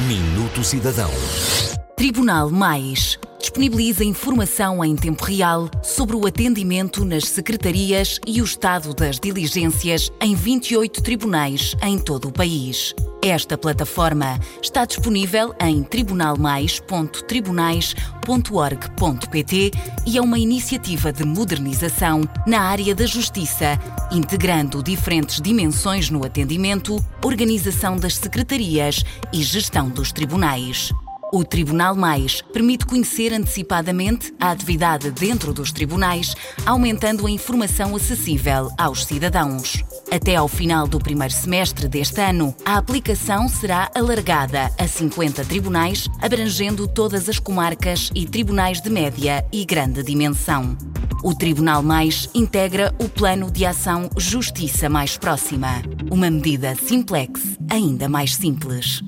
Minuto Cidadão. Tribunal Mais disponibiliza informação em tempo real sobre o atendimento nas secretarias e o estado das diligências em 28 tribunais em todo o país. Esta plataforma está disponível em tribunalmais.tribunais.org.pt e é uma iniciativa de modernização na área da justiça, integrando diferentes dimensões no atendimento, organização das secretarias e gestão dos tribunais. O Tribunal Mais permite conhecer antecipadamente a atividade dentro dos tribunais, aumentando a informação acessível aos cidadãos. Até ao final do primeiro semestre deste ano, a aplicação será alargada a 50 tribunais, abrangendo todas as comarcas e tribunais de média e grande dimensão. O Tribunal Mais integra o Plano de Ação Justiça Mais Próxima, uma medida simplex ainda mais simples.